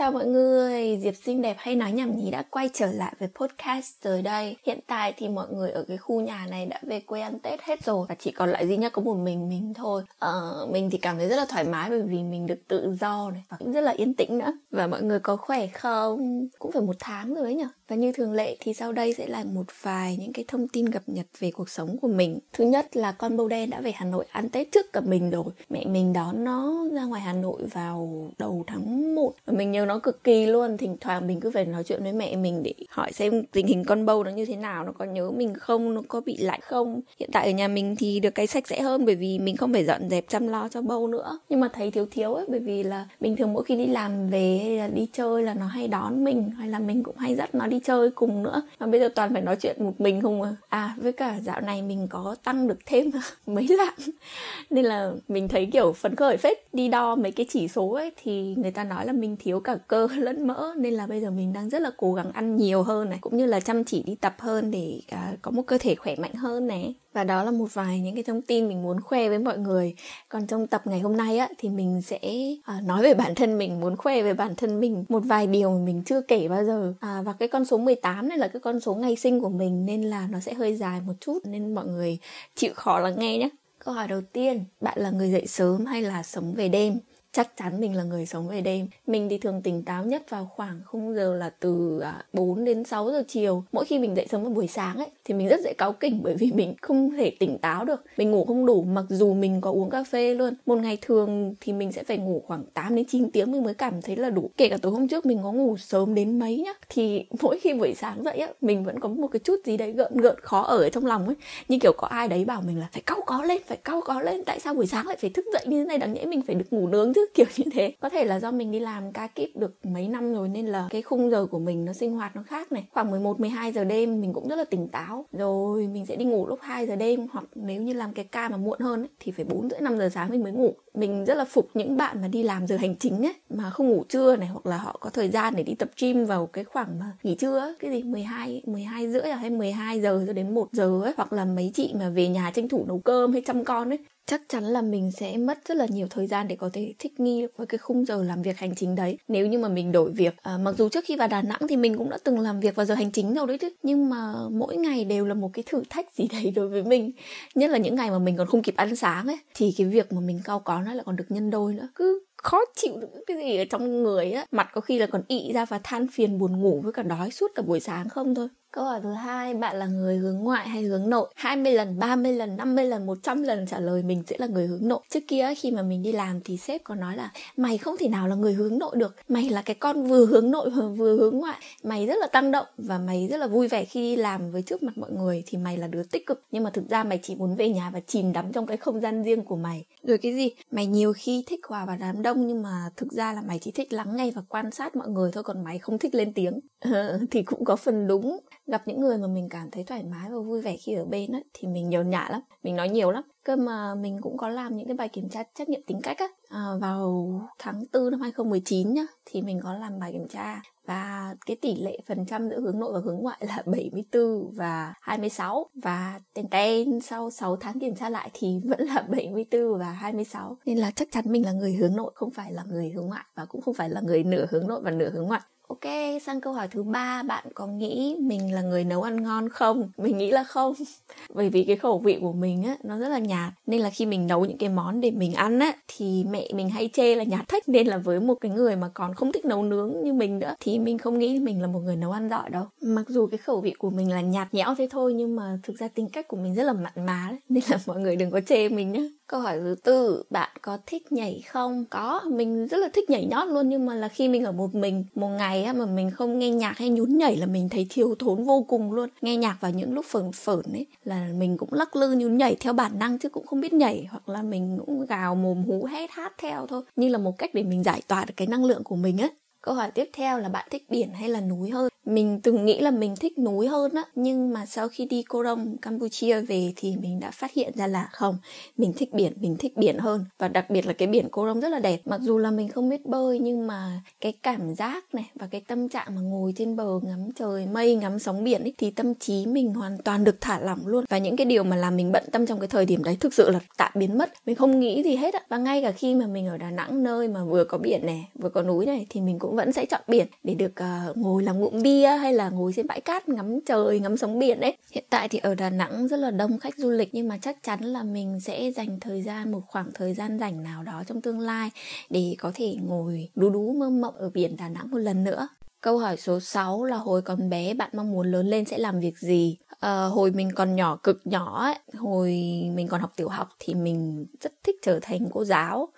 Chào mọi người, Diệp xinh đẹp hay nói nhảm nhí đã quay trở lại với podcast rồi đây. Hiện tại thì mọi người ở cái khu nhà này đã về quê ăn Tết hết rồi Và chỉ còn lại duy nhất có một mình mình thôi. Ờ, Mình thì cảm thấy rất là thoải mái bởi vì mình được tự do này Và cũng rất là yên tĩnh nữa. Và mọi người có khỏe không? Cũng phải một tháng rồi ấy nhở? Và như thường lệ thì sau đây sẽ là một vài những cái thông tin cập nhật về cuộc sống của mình. Thứ nhất là con bâu đen đã về Hà Nội ăn Tết trước cả mình rồi. Mẹ mình đón nó ra ngoài Hà Nội vào đầu tháng 1 Và mình nhớ nó cực kỳ luôn. Thỉnh thoảng mình cứ phải nói chuyện với mẹ mình để hỏi xem tình hình con bâu nó như thế nào, nó có nhớ mình không, nó có bị lạnh không. Hiện tại ở nhà mình thì được cái sạch sẽ hơn bởi vì mình không phải dọn dẹp chăm lo cho bâu nữa. Nhưng mà thấy thiếu thiếu ấy, bởi vì là bình thường mỗi khi đi làm về hay là đi chơi là nó hay đón mình, hay là mình cũng hay dắt nó đi chơi cùng nữa. Mà bây giờ toàn phải nói chuyện một mình không à? À với cả dạo này mình có tăng được thêm mấy lạng. Nên là mình thấy kiểu phấn khởi phết. Đi đo mấy cái chỉ số ấy thì người ta nói là mình thiếu cả cơ lẫn mỡ nên là bây giờ mình đang rất là cố gắng ăn nhiều hơn này cũng như là chăm chỉ đi tập hơn để uh, có một cơ thể khỏe mạnh hơn này. Và đó là một vài những cái thông tin mình muốn khoe với mọi người. Còn trong tập ngày hôm nay á thì mình sẽ à, nói về bản thân mình muốn khoe về bản thân mình một vài điều mà mình chưa kể bao giờ. À, và cái con số 18 này là cái con số ngày sinh của mình nên là nó sẽ hơi dài một chút nên mọi người chịu khó lắng nghe nhé. Câu hỏi đầu tiên bạn là người dậy sớm hay là sống về đêm? Chắc chắn mình là người sống về đêm. Mình thì thường tỉnh táo nhất vào khoảng khung giờ là từ à, 4 đến 6 giờ chiều. Mỗi khi mình dậy sớm vào buổi sáng ấy, thì mình rất dễ cáu kỉnh bởi vì mình không thể tỉnh táo được. Mình ngủ không đủ, mặc dù mình có uống cà phê luôn. Một ngày thường thì mình sẽ phải ngủ khoảng 8 đến 9 tiếng mình mới cảm thấy là đủ. Kể cả tối hôm trước mình có ngủ sớm đến mấy nhá, thì mỗi khi buổi sáng dậy á, mình vẫn có một cái chút gì đấy gợn gợn khó ở trong lòng ấy. Như kiểu có ai đấy bảo mình là phải cau có lên, phải cau có lên, tại sao buổi sáng lại phải thức dậy như thế này? Đáng nhẽ mình phải được ngủ nướng chứ chứ kiểu như thế. Có thể là do mình đi làm ca kíp được mấy năm rồi nên là cái khung giờ của mình nó sinh hoạt nó khác này. Khoảng 11 12 giờ đêm mình cũng rất là tỉnh táo. Rồi mình sẽ đi ngủ lúc 2 giờ đêm hoặc nếu như làm cái ca mà muộn hơn ấy, thì phải 4 rưỡi 5 giờ sáng mình mới ngủ. Mình rất là phục những bạn mà đi làm giờ hành chính ấy mà không ngủ trưa này hoặc là họ có thời gian để đi tập gym vào cái khoảng mà nghỉ trưa ấy, cái gì 12 12 rưỡi à, hay 12 giờ cho đến 1 giờ ấy. Hoặc là mấy chị mà về nhà tranh thủ nấu cơm hay chăm con ấy chắc chắn là mình sẽ mất rất là nhiều thời gian để có thể thích nghi với cái khung giờ làm việc hành chính đấy. Nếu như mà mình đổi việc à, mặc dù trước khi vào đà nẵng thì mình cũng đã từng làm việc vào giờ hành chính rồi đấy chứ nhưng mà mỗi ngày đều là một cái thử thách gì đấy đối với mình. Nhất là những ngày mà mình còn không kịp ăn sáng ấy thì cái việc mà mình cao có nó lại còn được nhân đôi nữa. Cứ khó chịu được cái gì ở trong người á mặt có khi là còn ị ra và than phiền buồn ngủ với cả đói suốt cả buổi sáng không thôi Câu hỏi thứ hai, bạn là người hướng ngoại hay hướng nội? 20 lần, 30 lần, 50 lần, 100 lần trả lời mình sẽ là người hướng nội. Trước kia khi mà mình đi làm thì sếp có nói là mày không thể nào là người hướng nội được. Mày là cái con vừa hướng nội vừa, vừa hướng ngoại. Mày rất là tăng động và mày rất là vui vẻ khi đi làm với trước mặt mọi người thì mày là đứa tích cực. Nhưng mà thực ra mày chỉ muốn về nhà và chìm đắm trong cái không gian riêng của mày. Rồi cái gì? Mày nhiều khi thích hòa vào đám đông nhưng mà thực ra là mày chỉ thích lắng nghe và quan sát mọi người thôi còn mày không thích lên tiếng. thì cũng có phần đúng. Gặp những người mà mình cảm thấy thoải mái và vui vẻ khi ở bên ấy, thì mình nhiều nhả lắm. Mình nói nhiều lắm. Cơ mà mình cũng có làm những cái bài kiểm tra trách nhiệm tính cách á. À, vào tháng 4 năm 2019 nhá thì mình có làm bài kiểm tra và cái tỷ lệ phần trăm giữa hướng nội và hướng ngoại là 74 và 26 và tên tên sau 6 tháng kiểm tra lại thì vẫn là 74 và 26 nên là chắc chắn mình là người hướng nội, không phải là người hướng ngoại và cũng không phải là người nửa hướng nội và nửa hướng ngoại. Ok, sang câu hỏi thứ ba, bạn có nghĩ mình là người nấu ăn ngon không? Mình nghĩ là không. Bởi vì cái khẩu vị của mình á nó rất là nhạt, nên là khi mình nấu những cái món để mình ăn á thì mẹ mình hay chê là nhạt thách nên là với một cái người mà còn không thích nấu nướng như mình nữa thì mình không nghĩ mình là một người nấu ăn giỏi đâu. Mặc dù cái khẩu vị của mình là nhạt nhẽo thế thôi nhưng mà thực ra tính cách của mình rất là mặn má đấy, nên là mọi người đừng có chê mình nhé. Câu hỏi thứ tư, bạn có thích nhảy không? Có, mình rất là thích nhảy nhót luôn nhưng mà là khi mình ở một mình một ngày á mà mình không nghe nhạc hay nhún nhảy là mình thấy thiếu thốn vô cùng luôn. Nghe nhạc vào những lúc phởn phởn ấy là mình cũng lắc lư nhún nhảy theo bản năng chứ cũng không biết nhảy hoặc là mình cũng gào mồm hú hét hát theo thôi, như là một cách để mình giải tỏa được cái năng lượng của mình á. Câu hỏi tiếp theo là bạn thích biển hay là núi hơn? Mình từng nghĩ là mình thích núi hơn á, nhưng mà sau khi đi Korong, Campuchia về thì mình đã phát hiện ra là không, mình thích biển, mình thích biển hơn và đặc biệt là cái biển Korong rất là đẹp. Mặc dù là mình không biết bơi nhưng mà cái cảm giác này và cái tâm trạng mà ngồi trên bờ ngắm trời mây, ngắm sóng biển ấy thì tâm trí mình hoàn toàn được thả lỏng luôn và những cái điều mà làm mình bận tâm trong cái thời điểm đấy thực sự là tạm biến mất. Mình không nghĩ gì hết á. Và ngay cả khi mà mình ở Đà Nẵng nơi mà vừa có biển này, vừa có núi này thì mình cũng cũng vẫn sẽ chọn biển để được uh, ngồi làm ngụm bia hay là ngồi trên bãi cát ngắm trời ngắm sóng biển đấy hiện tại thì ở đà nẵng rất là đông khách du lịch nhưng mà chắc chắn là mình sẽ dành thời gian một khoảng thời gian rảnh nào đó trong tương lai để có thể ngồi đú đú mơ mộng ở biển đà nẵng một lần nữa. Câu hỏi số 6 là hồi còn bé bạn mong muốn lớn lên sẽ làm việc gì? À, hồi mình còn nhỏ cực nhỏ ấy, hồi mình còn học tiểu học thì mình rất thích trở thành cô giáo.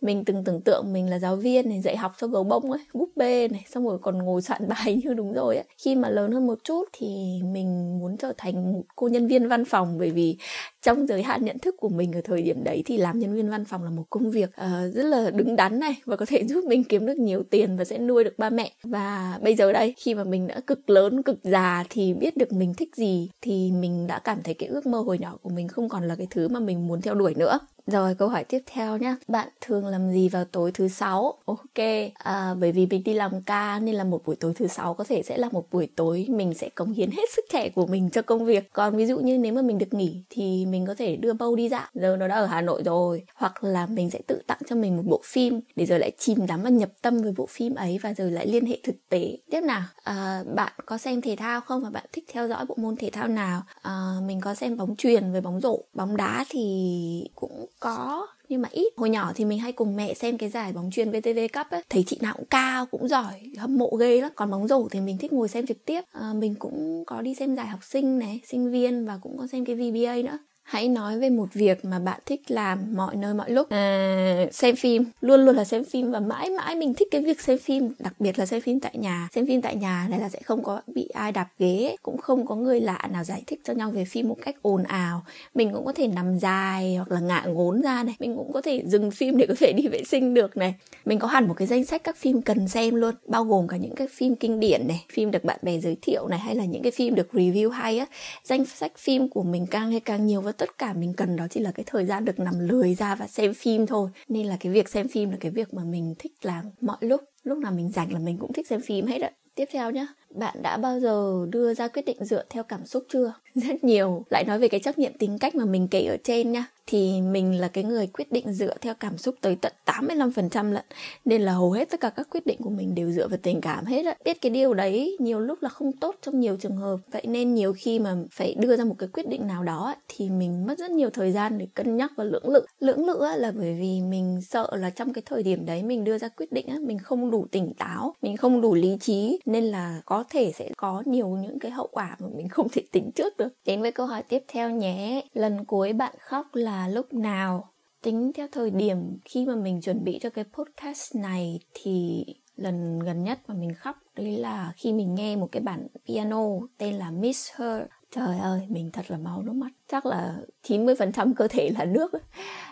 Mình từng tưởng tượng mình là giáo viên này dạy học cho gấu bông ấy, búp bê này, xong rồi còn ngồi soạn bài như đúng rồi ấy. Khi mà lớn hơn một chút thì mình muốn trở thành một cô nhân viên văn phòng bởi vì trong giới hạn nhận thức của mình ở thời điểm đấy thì làm nhân viên văn phòng là một công việc uh, rất là đứng đắn này và có thể giúp mình kiếm được nhiều tiền và sẽ nuôi được ba mẹ. Và bây giờ đây khi mà mình đã cực lớn cực già thì biết được mình thích gì thì mình đã cảm thấy cái ước mơ hồi nhỏ của mình không còn là cái thứ mà mình muốn theo đuổi nữa rồi câu hỏi tiếp theo nhé Bạn thường làm gì vào tối thứ sáu? Ok à, Bởi vì mình đi làm ca nên là một buổi tối thứ sáu có thể sẽ là một buổi tối mình sẽ cống hiến hết sức trẻ của mình cho công việc Còn ví dụ như nếu mà mình được nghỉ thì mình có thể đưa bâu đi dạo Giờ nó đã ở Hà Nội rồi Hoặc là mình sẽ tự tặng cho mình một bộ phim Để rồi lại chìm đắm và nhập tâm với bộ phim ấy Và rồi lại liên hệ thực tế Tiếp nào à, Bạn có xem thể thao không? Và bạn thích theo dõi bộ môn thể thao nào? À, mình có xem bóng truyền với bóng rổ Bóng đá thì cũng có nhưng mà ít. Hồi nhỏ thì mình hay cùng mẹ xem cái giải bóng truyền VTV Cup ấy. Thấy chị nào cũng cao cũng giỏi hâm mộ ghê lắm. Còn bóng rổ thì mình thích ngồi xem trực tiếp. À, mình cũng có đi xem giải học sinh này sinh viên và cũng có xem cái VBA nữa hãy nói về một việc mà bạn thích làm mọi nơi mọi lúc. À, xem phim. Luôn luôn là xem phim và mãi mãi mình thích cái việc xem phim đặc biệt là xem phim tại nhà. Xem phim tại nhà này là sẽ không có bị ai đạp ghế cũng không có người lạ nào giải thích cho nhau về phim một cách ồn ào. Mình cũng có thể nằm dài hoặc là ngả ngốn ra này. Mình cũng có thể dừng phim để có thể đi vệ sinh được này. Mình có hẳn một cái danh sách các phim cần xem luôn bao gồm cả những cái phim kinh điển này phim được bạn bè giới thiệu này hay là những cái phim được review hay á. Danh sách phim của mình càng ngày càng nhiều và tất cả mình cần đó chỉ là cái thời gian được nằm lười ra và xem phim thôi. Nên là cái việc xem phim là cái việc mà mình thích làm mọi lúc. Lúc nào mình rảnh là mình cũng thích xem phim hết ạ. Tiếp theo nhé bạn đã bao giờ đưa ra quyết định dựa theo cảm xúc chưa? Rất nhiều. Lại nói về cái trách nhiệm tính cách mà mình kể ở trên nha thì mình là cái người quyết định dựa theo cảm xúc tới tận 85% lận. Nên là hầu hết tất cả các quyết định của mình đều dựa vào tình cảm hết á. Biết cái điều đấy nhiều lúc là không tốt trong nhiều trường hợp. Vậy nên nhiều khi mà phải đưa ra một cái quyết định nào đó thì mình mất rất nhiều thời gian để cân nhắc và lưỡng lự. Lưỡng lự là bởi vì mình sợ là trong cái thời điểm đấy mình đưa ra quyết định á, mình không đủ tỉnh táo, mình không đủ lý trí. Nên là có thể sẽ có nhiều những cái hậu quả mà mình không thể tính trước được. Đến với câu hỏi tiếp theo nhé. Lần cuối bạn khóc là lúc nào. Tính theo thời điểm khi mà mình chuẩn bị cho cái podcast này thì lần gần nhất mà mình khóc đấy là khi mình nghe một cái bản piano tên là Miss Her. Trời ơi, mình thật là máu nước mắt chắc là 90% cơ thể là nước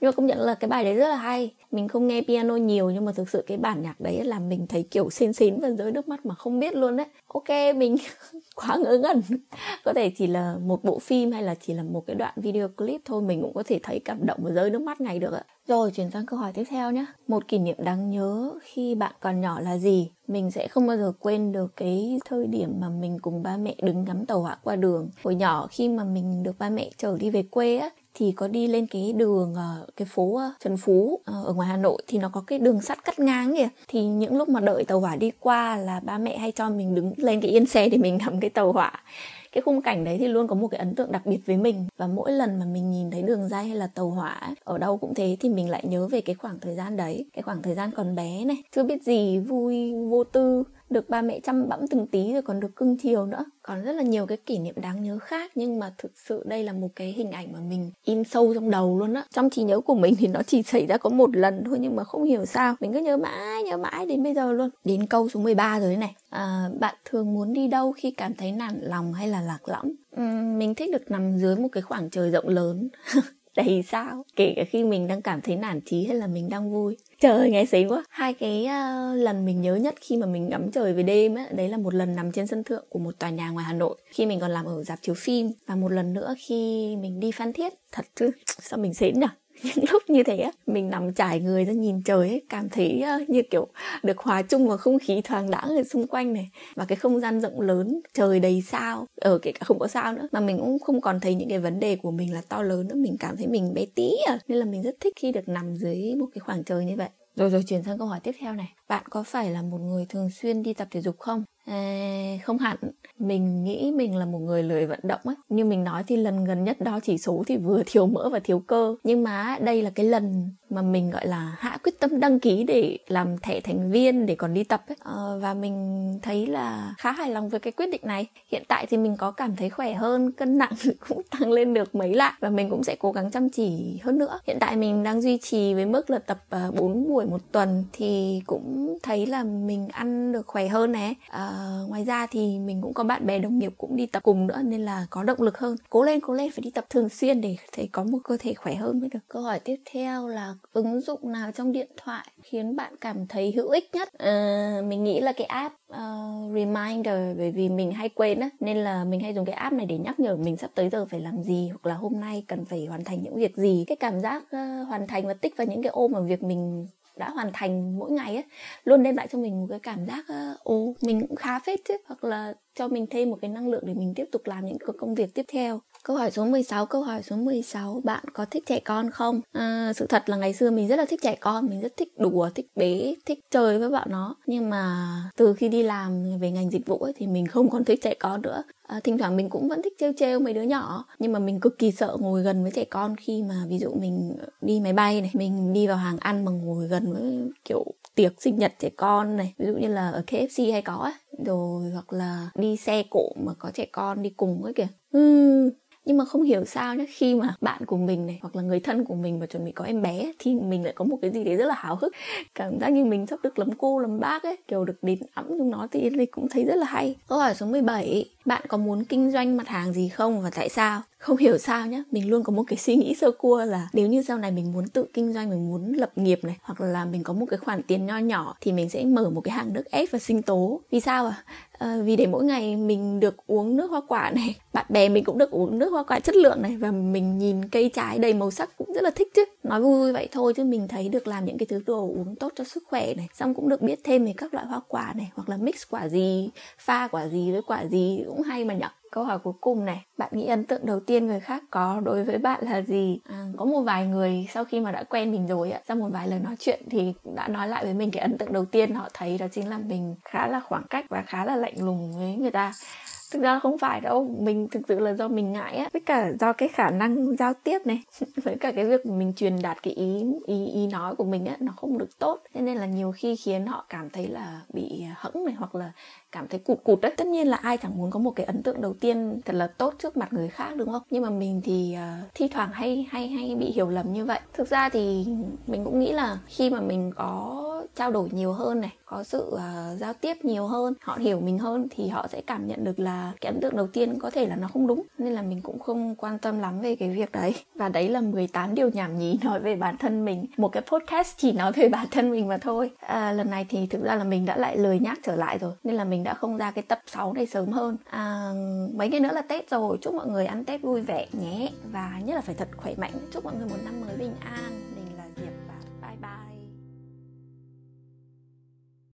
nhưng mà công nhận là cái bài đấy rất là hay. Mình không nghe piano nhiều nhưng mà thực sự cái bản nhạc đấy làm mình thấy kiểu xến xến và rơi nước mắt mà không biết luôn đấy. Ok, mình quá ngớ ngẩn. Có thể chỉ là một bộ phim hay là chỉ là một cái đoạn video clip thôi, mình cũng có thể thấy cảm động và rơi nước mắt ngay được ạ. Rồi, chuyển sang câu hỏi tiếp theo nhé một kỷ niệm đáng nhớ khi bạn còn nhỏ là gì? Mình sẽ không bao giờ quên được cái thời điểm mà mình cùng ba mẹ đứng ngắm tàu hỏa qua đường. Hồi nhỏ khi mà mình được ba mẹ chở chở đi về quê á, thì có đi lên cái đường ờ, cái phố ờ, Trần Phú ờ, ở ngoài Hà Nội thì nó có cái đường sắt cắt ngang kìa. Thì những lúc mà đợi tàu hỏa đi qua là ba mẹ hay cho mình đứng lên cái yên xe để mình ngắm cái tàu hỏa. Cái khung cảnh đấy thì luôn có một cái ấn tượng đặc biệt với mình. Và mỗi lần mà mình nhìn thấy đường dây hay là tàu hỏa ở đâu cũng thế thì mình lại nhớ về cái khoảng thời gian đấy. Cái khoảng thời gian còn bé này, chưa biết gì, vui, vô tư được ba mẹ chăm bẵm từng tí rồi còn được cưng chiều nữa. Còn rất là nhiều cái kỷ niệm đáng nhớ khác nhưng mà thực sự đây là một cái hình ảnh mà mình in sâu trong đầu luôn á. Trong trí nhớ của mình thì nó chỉ xảy ra có một lần thôi nhưng mà không hiểu sao. Mình cứ nhớ mãi nhớ mãi đến bây giờ luôn. Đến câu số 13 rồi đấy này. À, bạn thường muốn đi đâu khi cảm thấy nản lòng hay là lạc lõng? Uhm, mình thích được nằm dưới một cái khoảng trời rộng lớn. đầy sao? Kể cả khi mình đang cảm thấy nản trí hay là mình đang vui. Trời nghe xí quá. Hai cái uh, lần mình nhớ nhất khi mà mình ngắm trời về đêm á đấy là một lần nằm trên sân thượng của một tòa nhà ngoài hà nội. Khi mình còn làm ở dạp chiếu phim. Và một lần nữa khi mình đi phan thiết. Thật chứ sao mình xến nhở? Những lúc như thế mình nằm trải người ra nhìn trời ấy, cảm thấy ờ, như kiểu được hòa chung vào không khí thoáng đãng ở xung quanh này. Và cái không gian rộng lớn, trời đầy sao ở kể cả không có sao nữa. Mà mình cũng không còn thấy những cái vấn đề của mình là to lớn nữa, mình cảm thấy mình bé tí à. Nên là mình rất thích khi được nằm dưới một cái khoảng trời như vậy. Rồi rồi chuyển sang câu hỏi tiếp theo này. Bạn có phải là một người thường xuyên đi tập thể dục không? À, không hẳn. Mình nghĩ mình là một người lười vận động ấy. Như mình nói thì lần gần nhất đo chỉ số thì vừa thiếu mỡ và thiếu cơ. Nhưng mà đây là cái lần mà mình gọi là hạ quyết tâm đăng ký để làm thẻ thành viên để còn đi tập ấy. À, và mình thấy là khá hài lòng với cái quyết định này. Hiện tại thì mình có cảm thấy khỏe hơn cân nặng cũng tăng lên được mấy lại và mình cũng sẽ cố gắng chăm chỉ hơn nữa. Hiện tại mình đang duy trì với mức là tập ờ, 4 buổi một tuần thì cũng thấy là mình ăn được khỏe hơn nhé à, ờ, ngoài ra thì mình cũng có bạn bè đồng nghiệp cũng đi tập cùng nữa nên là có động lực hơn. Cố lên cố lên phải đi tập thường xuyên để thấy có một cơ thể khỏe hơn mới được. Câu hỏi tiếp theo là ứng dụng nào trong điện thoại khiến bạn cảm thấy hữu ích nhất? Uh, mình nghĩ là cái app uh, reminder bởi vì mình hay quên á nên là mình hay dùng cái app này để nhắc nhở mình sắp tới giờ phải làm gì hoặc là hôm nay cần phải hoàn thành những việc gì. Cái cảm giác uh, hoàn thành và tích vào những cái ô mà việc mình đã hoàn thành mỗi ngày ấy luôn đem lại cho mình một cái cảm giác ờ, ô mình cũng khá phết chứ hoặc là cho mình thêm một cái năng lượng để mình tiếp tục làm những công việc tiếp theo. Câu hỏi số 16, câu hỏi số 16 Bạn có thích trẻ con không? À, sự thật là ngày xưa mình rất là thích trẻ con Mình rất thích đùa, thích bế, thích chơi với bọn nó. Nhưng mà từ khi đi làm về ngành dịch vụ ấy, Thì mình không còn thích trẻ con nữa. À, Thỉnh thoảng mình cũng vẫn thích trêu trêu mấy đứa nhỏ Nhưng mà mình cực kỳ sợ ngồi gần với trẻ con Khi mà ví dụ mình đi máy bay này Mình đi vào hàng ăn mà ngồi gần với kiểu tiệc sinh nhật trẻ con này ví dụ như là ở KFC hay có ấy rồi hoặc là đi xe cộ mà có trẻ con đi cùng ấy kìa. Ừ, nhưng mà không hiểu sao nhé khi mà bạn của mình này, hoặc là người thân của mình mà chuẩn bị có em bé thì mình lại có một cái gì đấy rất là hào hức. Cảm giác như mình sắp được lấm cô lấm bác ấy, kiểu được đến ẵm chúng nó thì Yên cũng thấy rất là hay. Câu hỏi số 17 bạn có muốn kinh doanh mặt hàng gì không và tại sao? Không hiểu sao nhá mình luôn có một cái suy nghĩ sơ cua là nếu như sau này mình muốn tự kinh doanh mình muốn lập nghiệp này hoặc là mình có một cái khoản tiền nho nhỏ thì mình sẽ mở một cái hàng nước ép và sinh tố. Vì sao à à, vì để mỗi ngày mình được uống nước hoa quả này bạn bè mình cũng được uống nước hoa quả chất lượng này và mình nhìn cây trái đầy màu sắc cũng rất là thích chứ. Nói vui vui vậy thôi chứ mình thấy được làm những cái thứ đồ uống tốt cho sức khỏe này xong cũng được biết thêm về các loại hoa quả này hoặc là mix quả gì pha quả gì với quả gì cũng hay mà nhở? Câu hỏi cuối cùng này bạn nghĩ ấn tượng đầu tiên người khác có đối với bạn là gì? À, có một vài người sau khi mà đã quen mình rồi ạ sau một vài lời nói chuyện thì đã nói lại với mình cái ấn tượng đầu tiên họ thấy đó chính là mình khá là khoảng cách và khá là lạnh lùng với người ta thực ra không phải đâu mình thực sự là do mình ngại á với cả do cái khả năng giao tiếp này với cả cái việc mình truyền đạt cái ý ý ý nói của mình á nó không được tốt. Thế nên là nhiều khi khiến họ cảm thấy là bị hẫng này hoặc là cảm thấy cụt cụt đấy tất nhiên là ai chẳng muốn có một cái ấn tượng đầu tiên thật là tốt trước mặt người khác đúng không? Nhưng mà mình thì uh, thi thoảng hay hay hay bị hiểu lầm như vậy. Thực ra thì mình cũng nghĩ là khi mà mình có trao đổi nhiều hơn này có sự uh, giao tiếp nhiều hơn họ hiểu mình hơn thì họ sẽ cảm nhận được là cái ấn tượng đầu tiên có thể là nó không đúng nên là mình cũng không quan tâm lắm về cái việc đấy. Và đấy là 18 điều nhảm nhí nói về bản thân mình một cái podcast chỉ nói về bản thân mình mà thôi. À, lần này thì thực ra là mình đã lại lời nhắc trở lại rồi nên là mình đã không ra cái tập 6 này sớm hơn. À, mấy ngày nữa là Tết rồi chúc mọi người ăn Tết vui vẻ nhé và nhất là phải thật khỏe mạnh. Chúc mọi người một năm mới bình an.